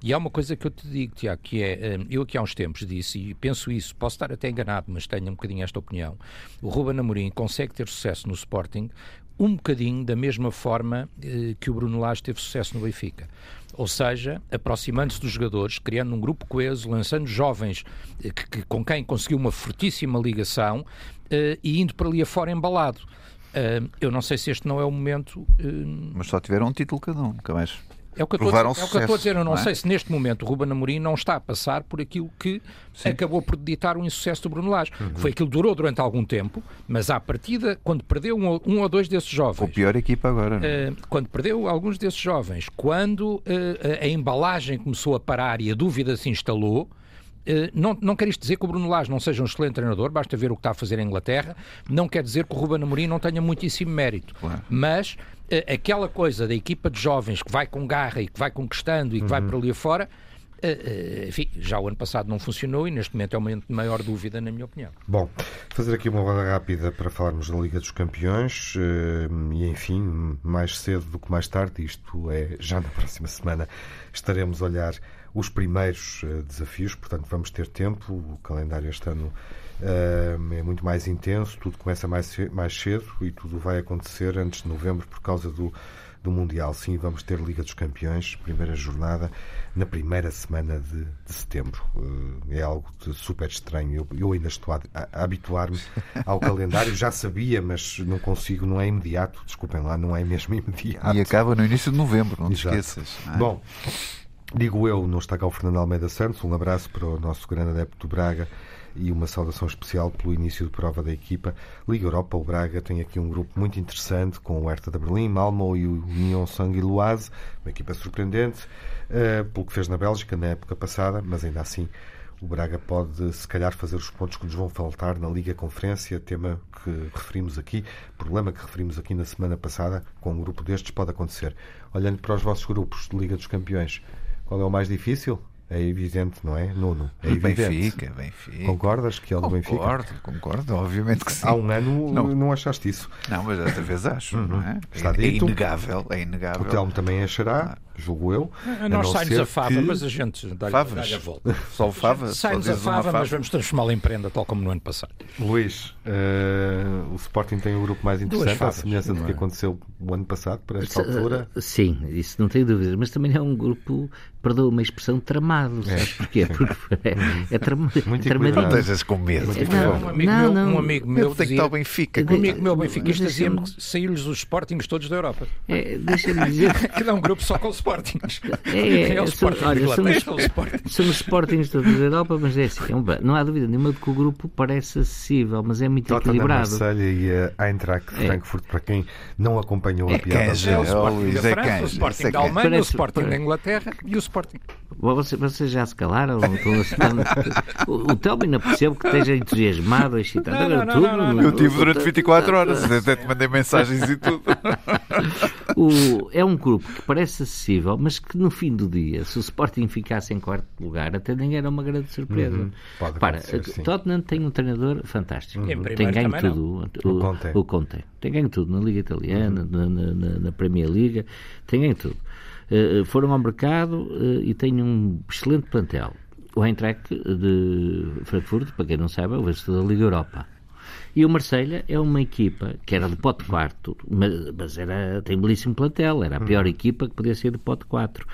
E há uma coisa que eu te digo, Tiago, que é, eu aqui há uns tempos disse, e penso isso, posso estar até enganado, mas tenho um bocadinho esta opinião. O Ruben Amorim consegue ter sucesso no Sporting um bocadinho da mesma forma eh, que o Bruno Lage teve sucesso no Benfica. Ou seja, aproximando-se dos jogadores, criando um grupo coeso, lançando jovens eh, que, com quem conseguiu uma fortíssima ligação eh, e indo para ali afora embalado. Uh, eu não sei se este não é o momento. Uh... Mas só tiveram um título cada um, nunca mais. É o que eu estou a dizer. É o que eu estou a dizer. Eu não, não é? sei se neste momento o Ruben Amorim não está a passar por aquilo que Sim. acabou por ditar o insucesso do Bruno Lage. Uhum. Foi aquilo que durou durante algum tempo, mas à partida, quando perdeu um, um ou dois desses jovens. O pior equipa agora. Uh, quando perdeu alguns desses jovens, quando uh, a embalagem começou a parar e a dúvida se instalou. Uh, não, não quer isto dizer que o Bruno Lage não seja um excelente treinador, basta ver o que está a fazer em Inglaterra. Não quer dizer que o Ruben Amorim não tenha muitíssimo mérito. Claro. Mas aquela coisa da equipa de jovens que vai com garra e que vai conquistando e que uhum. vai para ali afora, Uh, enfim, já o ano passado não funcionou e neste momento é um momento de maior dúvida, na minha opinião. Bom, fazer aqui uma roda rápida para falarmos da Liga dos Campeões e, enfim, mais cedo do que mais tarde, isto é já na próxima semana, estaremos a olhar os primeiros uh, desafios, portanto vamos ter tempo, o calendário este ano é muito mais intenso, tudo começa mais, mais cedo e tudo vai acontecer antes de novembro por causa do, do Mundial. Sim, vamos ter Liga dos Campeões, primeira jornada, na primeira semana de, de setembro. Eh, é algo super estranho. Eu, eu ainda estou a, a habituar-me ao calendário. Já sabia, mas não consigo, não é imediato. Desculpem lá, não é mesmo imediato. E acaba no início de novembro, não te esqueças. É? Bom. Digo eu, não está cá o Fernando Almeida Santos. Um abraço para o nosso grande adepto do Braga e uma saudação especial pelo início de prova da equipa. Liga Europa, o Braga tem aqui um grupo muito interessante com o Hertha de Berlim, Malmo e o Union Saint-Gilloise, uma equipa surpreendente, uh, pelo que fez na Bélgica na época passada, mas ainda assim o Braga pode, se calhar, fazer os pontos que nos vão faltar na Liga Conferência, tema que referimos aqui, problema que referimos aqui na semana passada, com um grupo destes pode acontecer. Olhando para os vossos grupos de Liga dos Campeões, qual é o mais difícil? É evidente, não é, Nuno? É evidente. Benfica, Benfica. Concordas que é o do Benfica? Concordo, concordo, obviamente que sim. Há um ano não, não achaste isso. Não, mas desta vez acho, uhum. não é? Está é, dito. É inegável, é inegável. O Telmo também achará, julgo eu. Nós saímos a fava, que... mas a gente dá-lhe a volta. Só o fava? Saímos a fava, mas vamos transformá-la em prenda, tal como no ano passado. Luís, uh, o Sporting tem o grupo mais interessante, à semelhança do que é? aconteceu o ano passado, para esta altura. Sim, isso não tenho dúvidas, mas também é um grupo, perdoa uma expressão, tramado, é. sabes porquê? Porque é, é tram, tramadinho. Não estejas com medo. Não, um amigo não, meu, não. Um amigo meu dizia, que Benfica. Um amigo meu benfiquista dizia-me que saiu-lhes os Sportings todos da Europa. É, Deixa-me dizer... que dá um grupo só com Sportings. É, é, o Sporting olha, somos, somos Sportings todos da Europa, mas é assim, é um, não há dúvida nenhuma de que o grupo parece acessível, mas é muito Tottenham, equilibrado. Marselha e a Eintracht é. Frankfurt, para quem não acompanhou a piada. Canja, é o Sporting da França, o Sporting da Alemanha, o Sporting da Inglaterra e o Sporting. Vocês já se calaram? o, o Telmo ainda percebo que esteja entusiasmado, excitado. Não, não, não, não, Eu tive durante 24 horas, até te mandei mensagens e tudo. O, é um grupo que parece acessível, mas que no fim do dia, se o Sporting ficasse em quarto lugar, até ninguém era uma grande surpresa. Uhum, Para, Tottenham tem um treinador fantástico. Uhum. Tem ganho tudo. O, o, Conte. o Conte. Tem ganho tudo na Liga Italiana, uhum. na, na, na Premier League, tem ganho tudo. Uh, foram ao mercado uh, e têm um excelente plantel. O Eintracht de Frankfurt, para quem não sabe, é o vencedor da Liga Europa. E o Marselha é uma equipa que era de pote quarto, mas, mas era, tem um belíssimo plantel, era a pior uhum. equipa que podia ser de pote 4.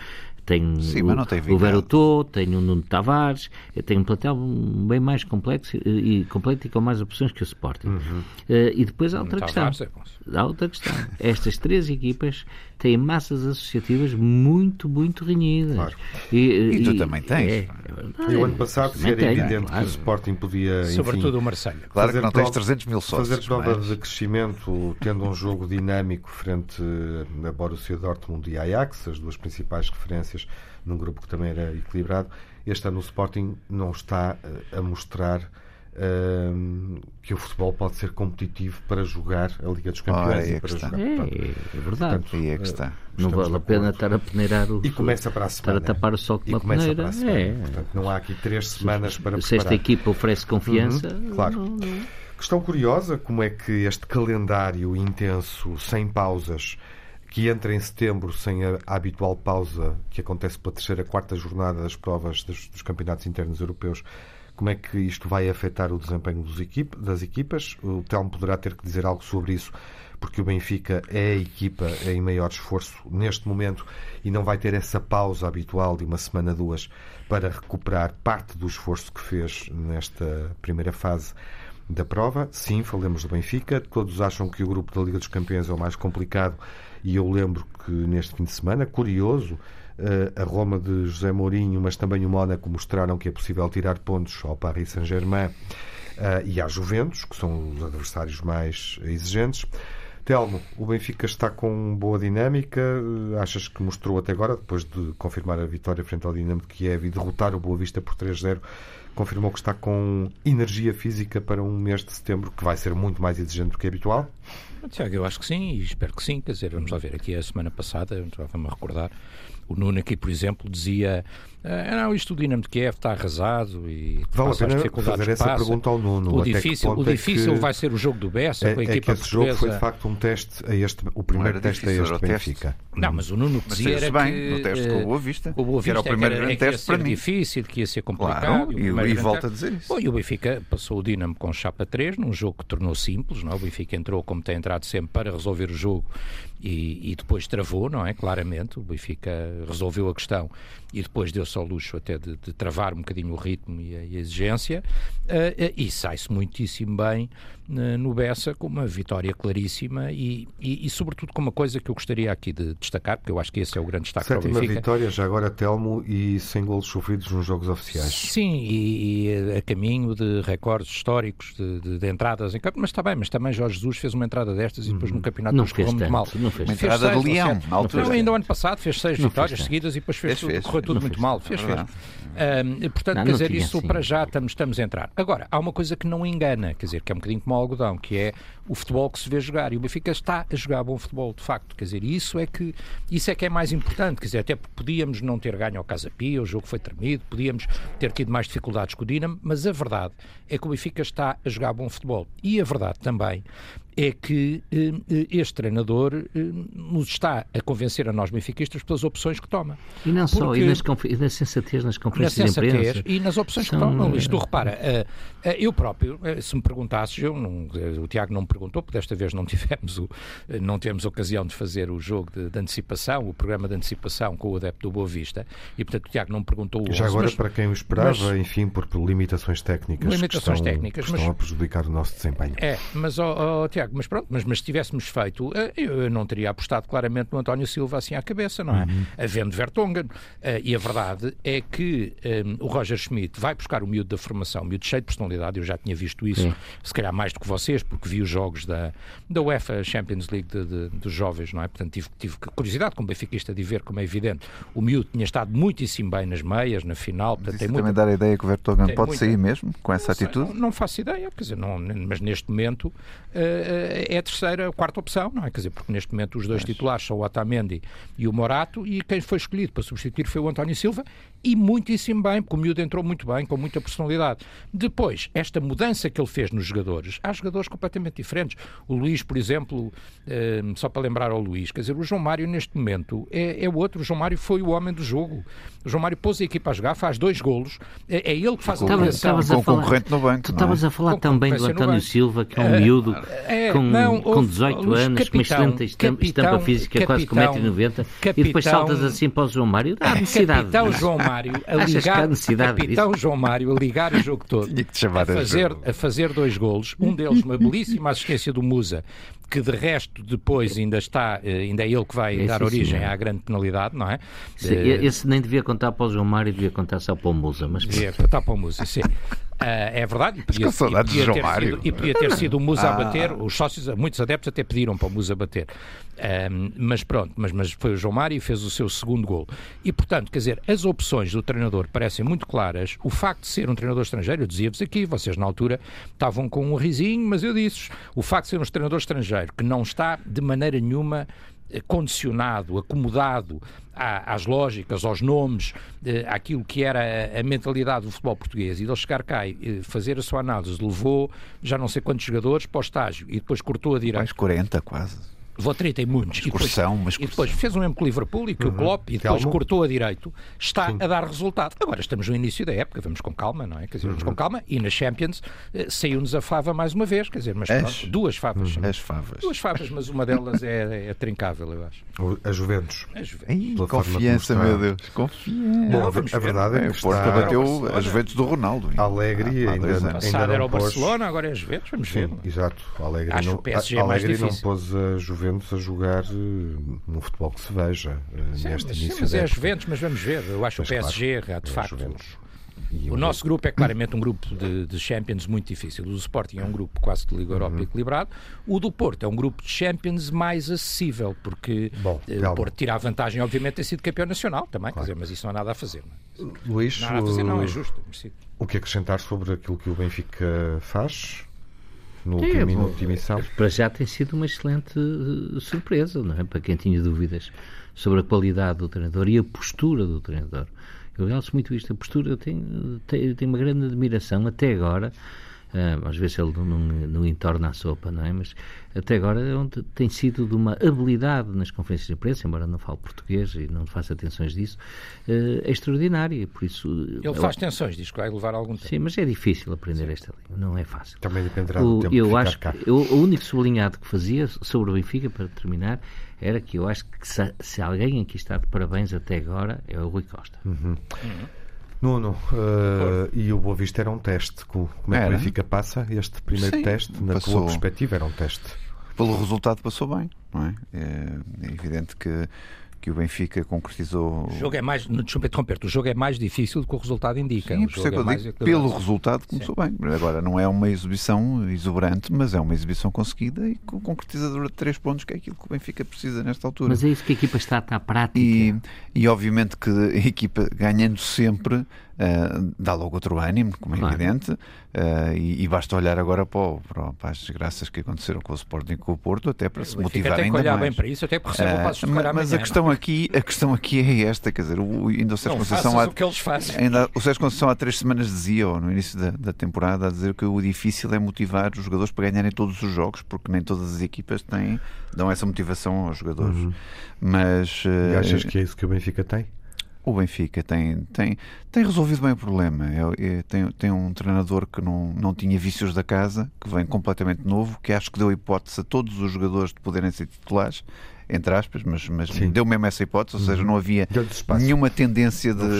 Tem Sim, o, tem o Verotô, tem o Nuno Tavares, tem um plantel bem mais complexo e, completo e com mais opções que o Sporting. Uhum. Uh, e depois há outra questão. É há outra questão. Estas três equipas têm massas associativas muito, muito renhidas. Claro. E, e, e, tu também tens. É, é e o ano passado era tenho, evidente claro. que o Sporting podia. Enfim, Sobretudo o Marseille. Claro que não tens 300 mil sócios. Fazer prova mas... de crescimento, tendo um jogo dinâmico frente a Borussia Dortmund e Ajax, as duas principais referências num grupo que também era equilibrado. Este ano o Sporting não está eh, a mostrar uh, que o futebol pode ser competitivo para jogar a Liga dos Campeões e para jogar. É, é verdade. Portanto, Aí é que está. Não estamos vale a pena estar a peneirar o E começa para a semana. Para tapar o sol com uma começa peneira. para a semana. É. Portanto, não há aqui três semanas para Se esta preparar. equipa oferece confiança, Uhum, claro. não- não- Questão curiosa, como é que este calendário intenso, sem pausas, que entra em setembro sem a, a habitual pausa que acontece pela terceira, quarta jornada das provas dos, dos campeonatos internos europeus, como é que isto vai afetar o desempenho das equipas? O Telmo poderá ter que dizer algo sobre isso, porque o Benfica é a equipa em maior esforço neste momento e não vai ter essa pausa habitual de uma semana, duas, para recuperar parte do esforço que fez nesta primeira fase da prova. Sim, falemos do Benfica. Todos acham que o grupo da Liga dos Campeões é o mais complicado e eu lembro que neste fim de semana, curioso, a Roma de José Mourinho, mas também o Mónaco mostraram que é possível tirar pontos ao Paris Saint-Germain eh, e à Juventus, que são os adversários mais exigentes. Telmo, o Benfica está com boa dinâmica. Eh, Achas que mostrou até agora, depois de confirmar a vitória frente ao Dinamo de Kiev e derrotar o Boa Vista por 3-0, confirmou que está com energia física para um mês de setembro que vai ser muito mais exigente do que é habitual? Tiago, eu acho que sim, e espero que sim. Quer dizer, vamos lá ver, aqui a semana passada, a recordar, o Nuno aqui, por exemplo, dizia ah, não, isto o Dinamo de Kiev está arrasado e Vale a pena dificuldades fazer essa passa. pergunta ao Nuno. O difícil, o é difícil que- vai ser o jogo do Bessa É, com a é que equipa esse jogo foi portuguesa. de facto um teste a este, o primeiro era teste a este era. Benfica. Não, mas o Nuno Mas dizia era bem que, no teste com o Boa Vista, com o Boa que era o Vista, primeiro é grande teste para mim. difícil, que ia ser complicado. Claro, o e- e volto teste. a dizer isso. Bom, e o Benfica passou o Dinamo com chapa 3 num jogo que tornou simples, não é? O Benfica entrou como tem entrado sempre para resolver o jogo e, e depois travou, não é? Claramente, o Benfica resolveu a questão e depois deu-se ao luxo até de, de travar um bocadinho o ritmo e a, e a exigência eh, e sai-se muitíssimo bem no Bessa com uma vitória claríssima e, e, e, sobretudo com uma coisa que eu gostaria aqui de destacar, porque eu acho que esse é o grande destaque para o Sétima Benfica. vitória, já agora Telmo, e sem golos sofridos nos jogos oficiais. Sim, e, e a caminho de recordes históricos de, de- de entradas em campo, mas está bem, mas também Jorge Jesus fez uma entrada destas e depois no campeonato Não correu fez muito mal. não fez Uma entrada seis de leão, na altura. Não, ainda o ano passado fez seis Não vitórias seguidas e depois fez, Fez, tudo, fez. correu tudo muito fez mal. Fez, É fez. Ahm, portanto, Não, quer não dizer, isso assim. para já estamos, estamos a entrar. Agora, há uma coisa que não engana, quer dizer, que é um bocadinho como o algodão, que é o futebol que se vê jogar. E o Benfica está a jogar bom futebol, de facto. Quer dizer, isso é que, isso é, que é mais importante. Quer dizer, até podíamos não ter ganho ao Casa Pia, o jogo foi tremido, podíamos ter tido mais dificuldades com o Dinamo, mas a verdade é que o Benfica está a jogar bom futebol. E a verdade também é que eh, eh, este treinador eh, nos está a convencer a nós benfiquistas pelas opções que toma. E não só, e, nas e na sensatez nas Na conferências de imprensa. e nas opções São- que tomam. Isto repara, eh, eh, eu próprio, eh, se me perguntasses, eu não, eh, o Tiago não perguntou, porque desta vez não tivemos, o, eh, não temos ocasião de fazer o jogo de, de antecipação, o programa de antecipação com o adepto do Boa Vista, e portanto o Tiago não perguntou o Já 11, agora, mas- para quem o esperava, mas- enfim, por, limitações técnicas, Limitações que estão, técnicas, que mas- estão a prejudicar o nosso desempenho. É, mas, ó, ó, Tiago, mas pronto, mas, mas se tivéssemos feito, eh, eu não teria apostado claramente no António Silva assim à cabeça, não é? Havendo Vertonghen. Eh, E a verdade é que eh, o Roger Schmidt vai buscar o miúdo da formação, o miúdo cheio de personalidade, eu já tinha visto isso, Sim. se calhar mais do que vocês, porque vi os jogos da, da UEFA Champions League de- de- dos jovens, não é? Portanto, tive, tive curiosidade, como benfiquista, de ver, como é evidente. O miúdo tinha estado muitíssimo bem nas meias, na final, portanto, tem também muita dar a ideia que o Vertonghen pode muita- sair mesmo com essa não sei, atitude. Não, não faço ideia, quer dizer, não, mas neste momento eh, é a terceira, a quarta opção, não é? Quer dizer, porque neste momento os dois titulares são o Otamendi e o Morato e quem foi escolhido para substituir foi o António Silva e muitíssimo bem, porque o miúdo entrou muito bem, com muita personalidade. Depois, esta mudança que ele fez nos jogadores, há jogadores completamente diferentes. O Luís, por exemplo, eh, só para lembrar ao Luís, quer dizer, o João Mário neste momento é, é o outro, o João Mário foi o homem do jogo. O João Mário pôs a equipa a jogar, faz dois golos, é, é ele que faz a Estavas- ligação. Com a o falar- concorrente no banco. Tu é? estavas a falar Com também do António. Silva, que é um miúdo é, com, não, com houve- 18 Luís, anos, com uma capitão, excelente estampa, estampa capitão, física, quase com capitão, 1,90m, e capitão- depois saltas assim para o João Mário. Há necessidade. Capitão é? João Mário a ligar, Capitão João Mário a ligar o jogo todo, a a fazer, a fazer dois golos, um deles uma belíssima assistência do Musa, que de resto depois ainda está, eh, ainda é ele que vai É, dar sim, origem senhor. à grande penalidade, não é? Sim, Eh, Esse nem devia contar para o João Mário, devia contar só para o Musa. Mas Devia contar para o Musa, sim. Uh, é verdade, e podia, podia, ter, sido, e podia ter sido o Musa ah. a bater. Os sócios, muitos adeptos até pediram para o Musa bater. Um, mas pronto, mas, mas foi o João Mário e fez o seu segundo gol. E portanto, quer dizer, as opções do treinador parecem muito claras. O facto de ser um treinador estrangeiro, eu dizia-vos aqui, vocês na altura estavam com um risinho, mas eu disse o facto de ser um treinador estrangeiro que não está de maneira nenhuma condicionado, acomodado às lógicas, aos nomes, eh, àquilo que era a mentalidade do futebol português e ele chegar cá e fazer a sua análise, levou já não sei quantos jogadores para o estágio e depois cortou a direita. Mais 40 quase. Votrei tem muitos. Excursão, e depois, e depois fez um mesmo com o Liverpool e que uhum. o Klopp e depois Calma. cortou a direito. Está Sim. a dar resultado. Agora estamos no início da época, vamos com calma, não é? Quer dizer, vamos uhum. com calma e na Champions eh, saiu-nos a fava mais uma vez, quer dizer, mas As, pronto, duas favas. Uhum. As favas. Duas favas, mas uma delas é, é trincável, eu acho. A Juventus. A Juventus. confiança, meu Deus. Confiança. Bom, a, a verdade é, é que o Porto bateu a Juventus do Ronaldo. Alegre ainda, ainda, ainda era o Barcelona, agora é a Juventus, vamos ver. Sim, exato. Alegre acho não, o PSG a, Alegre não pôs a Juventus a jogar no futebol que se veja eh, sim, neste mas, início. Sim, mas é a Juventus, mas vamos ver. Eu acho mas, o PSG, claro, de é facto. O, o nosso grupo é claramente um grupo de, de, Champions muito difícil. O Sporting é um grupo quase de Liga Europa uhum. equilibrado. O do Porto é um grupo de Champions mais acessível, porque Bom, eh, o Porto tira a vantagem, obviamente, ter sido campeão nacional também, claro. dizer, mas isso não há nada a fazer. Não é? Luís, não há nada a fazer, não, é justo. O que acrescentar sobre aquilo que o Benfica faz? No último é, de emissão. Para já tem sido uma excelente uh, surpresa, não é? Para quem tinha dúvidas sobre a qualidade do treinador e a postura do treinador. Eu realço muito isto. A postura, eu tenho, tenho, tenho uma grande admiração até agora Uh, às vezes ele não, não entorna a sopa, não é? Mas até agora é onde tem sido de uma habilidade nas conferências de imprensa, embora não fale português e não faça atenções disso, uh, é extraordinária. Por isso, ele faz tensões, diz que vai levar algum tempo. Sim, mas é difícil aprender Sim. esta língua, não é fácil. Também dependerá do o, tempo eu acho cá. Que, eu, o único sublinhado que fazia sobre o Benfica, para terminar, era que eu acho que se, se alguém aqui está de parabéns até agora é o Rui Costa. Uhum. Uhum. Nuno, uh, e o Boa Vista era um teste. Como é que o Benfica passa este primeiro Sim, teste? Na passou. tua perspectiva, era um teste? Pelo resultado passou bem, não é? É, é evidente que que o Benfica concretizou. O jogo é mais, desculpa interromper o jogo é mais difícil do que o resultado indica. Sim, por isso é que eu digo, pelo resultado começou Sim. bem. Agora, não é uma exibição exuberante, mas é uma exibição conseguida e concretizadora de três pontos, que é aquilo que o Benfica precisa nesta altura. Mas é isso que a equipa está à prática. E, e obviamente que a equipa ganhando sempre uh, dá logo outro ânimo, como é claro. evidente, uh, e, e, basta olhar agora para, o, para, as desgraças que aconteceram com o Sporting e com o Porto, até para se motivar ainda olhar mais. bem para isso, até porque recebe uh, passos de Mas, mas a questão, aqui, a questão aqui é esta, quer dizer, o, ainda o Sérgio Conceição há, o que eles fazem. Ainda, o Sérgio Conceição há três semanas dizia, ou no início da, da, temporada, a dizer que o difícil é motivar os jogadores para ganharem todos os jogos, porque nem todas as equipas têm, dão essa motivação aos jogadores. Uhum. Mas, e achas que é isso que o Benfica tem? O Benfica tem, tem, tem resolvido bem o problema. É, é, tem, tem um treinador que não, não tinha vícios da casa, que vem completamente novo, que acho que deu hipótese a todos os jogadores de poderem ser titulares entre aspas, mas, mas deu mesmo essa hipótese, ou seja, não havia nenhuma tendência de.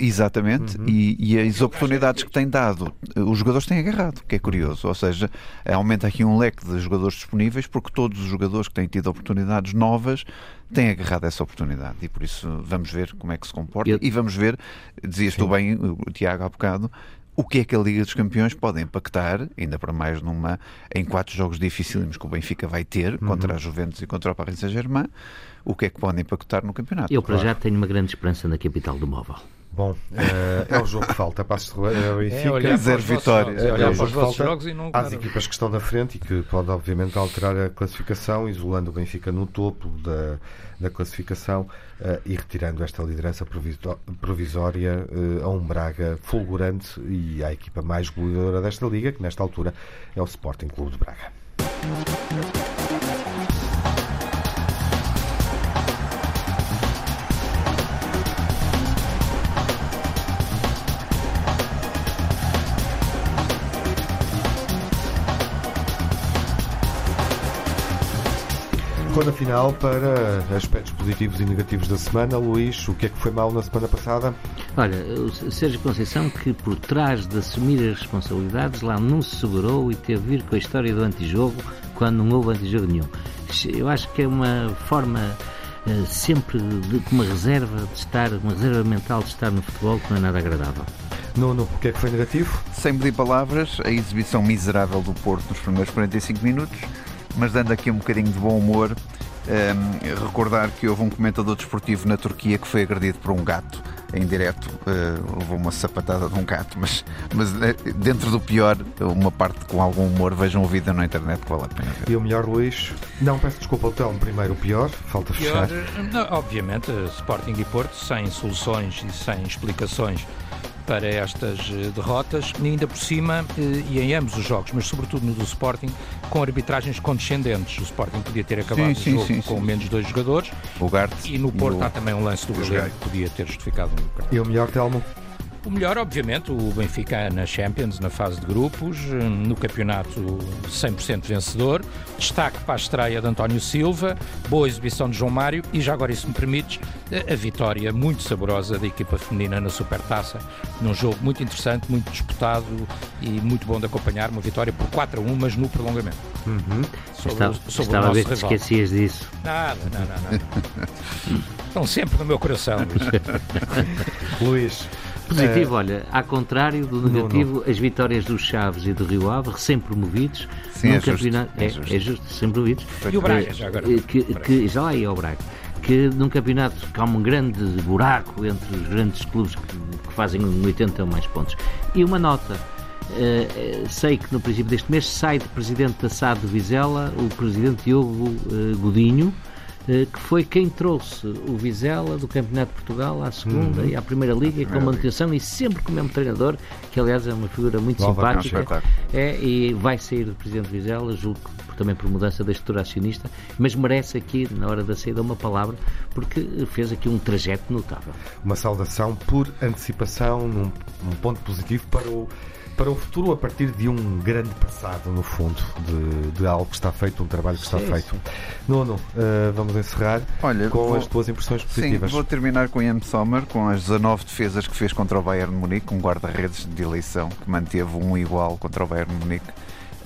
Exatamente, uhum. e, e, as oportunidades que tem dado, os jogadores têm agarrado, que é curioso, ou seja, aumenta aqui um leque de jogadores disponíveis, porque todos os jogadores que têm tido oportunidades novas têm agarrado essa oportunidade e por isso vamos ver como é que se comporta Eu... e vamos ver, dizias tu bem, o Tiago há bocado, o que é que a Liga dos Campeões pode impactar, ainda para mais numa, em quatro jogos dificílimos que o Benfica vai ter, uhum. contra a Juventus e contra o Paris Saint-Germain, o que é que pode impactar no campeonato. Eu, para claro. já, tenho uma grande esperança na capital do móvel. Bom, é, é o jogo que falta. Passo é o Benfica, é zero vitória. É, olhar para os vossos jogos e não. Às equipas que estão na frente e que pode, obviamente, alterar a classificação, isolando o Benfica no topo da, da classificação uh, e retirando esta liderança provisória uh, a um Braga fulgurante e à equipa mais goleadora desta liga, que nesta altura é o Sporting Clube de Braga. Quando final para aspectos positivos e negativos da semana, Luís, o que é que foi mal na semana passada? Olha, o Sérgio Conceição que por trás de assumir as responsabilidades lá não se segurou e teve a vir com a história do antijogo quando não houve antijogo nenhum. Eu acho que é uma forma uh, sempre de, de uma reserva de estar, uma reserva mental de estar no futebol que não é nada agradável. Nuno, o que é que foi negativo? Sem medir palavras, a exibição miserável do Porto nos primeiros 45 minutos, mas dando aqui um bocadinho de bom humor, um, recordar que houve um comentador desportivo na Turquia que foi agredido por um gato em direto, uh, levou uma sapatada de um gato, mas, mas eh, dentro do pior, uma parte com algum humor, vejam o vídeo na internet que vale a pena ver. E o melhor, Luís? Não, peço desculpa, o Telmo primeiro, o pior, falta pior, fechar. Não, obviamente, Sporting e Porto, sem soluções e sem explicações para estas eh, derrotas, ainda por cima, eh, e em ambos os jogos, mas sobretudo no do Sporting, com arbitragens condescendentes. O Sporting podia ter acabado sim, o jogo sim, com sim, menos dois jogadores. O Gart, e no Porto há também um lance do goleiro que podia ter justificado um cartão. E o melhor, Telmo? O melhor, obviamente, o Benfica na Champions, na fase de grupos, no campeonato 100% vencedor. Destaque para a estreia de António Silva, boa exibição de João Mário e, já agora, se me permites, a vitória muito saborosa da equipa feminina na Supertaça, num jogo muito interessante, muito disputado e muito bom de acompanhar. Uma vitória por 4 a 1, mas no prolongamento. Uhum. Sobre, estava, sobre estava a ver que esquecias disso. Nada, não, não. Estão sempre no meu coração, Luís. Luís. Positivo, é... olha, ao contrário do negativo, não, não. as vitórias dos Chaves e do Rio Ave, recém-promovidos, Sim, num é campeonato. Justo, é, é, justo. é justo, recém-promovidos. E o Braga, já agora. Que, que, já lá ia ao Braga. Que num campeonato que há um grande buraco entre os grandes clubes que, que fazem 80 ou mais pontos. E uma nota. Uh, sei que no princípio deste mês sai de presidente da SAD de Vizela o presidente Diogo uh, Godinho, eh, que foi quem trouxe o Vizela do Campeonato de Portugal à segunda uhum. e à Primeira Liga com manutenção e sempre com o mesmo treinador, que aliás é uma figura muito simpática. É, e vai sair do Presidente Vizela, julgo que também por mudança da estrutura acionista, mas merece aqui, na hora da saída, uma palavra, porque fez aqui um trajeto notável. Uma saudação por antecipação, num, num ponto positivo para o para o futuro a partir de um grande passado, no fundo, de, de algo que está feito, um trabalho que está sim, feito. Nono, uh, vamos encerrar Olha, com vou, as tuas impressões positivas. Sim, vou terminar com Ian Sommer, com as 19 defesas que fez contra o Bayern Munique, um guarda-redes de eleição que manteve um igual contra o Bayern Munique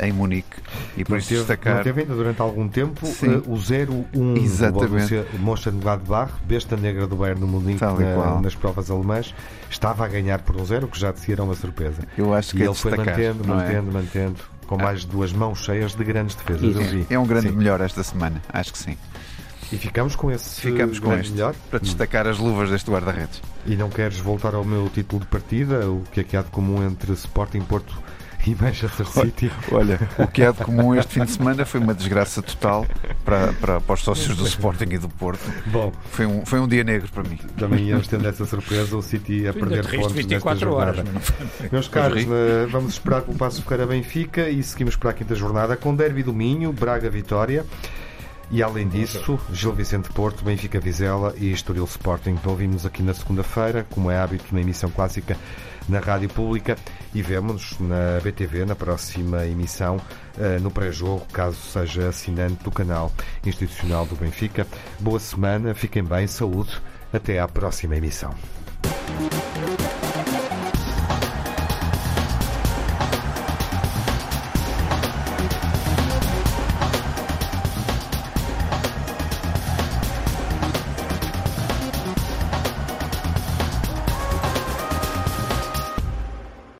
em Munique e por isso destacar. Manteve ainda durante algum tempo uh, o 0-1 Exatamente. o Mönchengladbach, besta negra do Bayern de Munique na, nas provas alemãs, estava a ganhar por um 0, que já de si era uma surpresa. Eu acho que e é ele foi mantendo, é? mantendo, mantendo, com mais de duas mãos cheias de grandes defesas. É, é um grande sim. melhor esta semana, acho que sim. E ficamos com esse ficamos com este, melhor para destacar as luvas deste guarda-redes. E não queres voltar ao meu título de partida, o que é que há de comum entre Sporting Porto e Manchester City. Olha, o que é de comum este fim de semana foi uma desgraça total para, para, para os sócios do Sporting e do Porto. Bom, foi um, foi um dia negro para mim. Também íamos tendo essa surpresa, o City a perder pontos 24 horas. Meus caros, eh, vamos esperar que o Passo Ferreira Benfica e seguimos para a quinta jornada com Derby do Minho, Braga Vitória. E além disso, Gil Vicente Porto, Benfica Vizela e Estoril Sporting. Ouvimos aqui na segunda-feira, como é hábito na emissão clássica na Rádio Pública e vemos na BTV na próxima emissão uh, no pré-jogo, caso seja assinante do canal institucional do Benfica. Boa semana, fiquem bem, saúde, até à próxima emissão.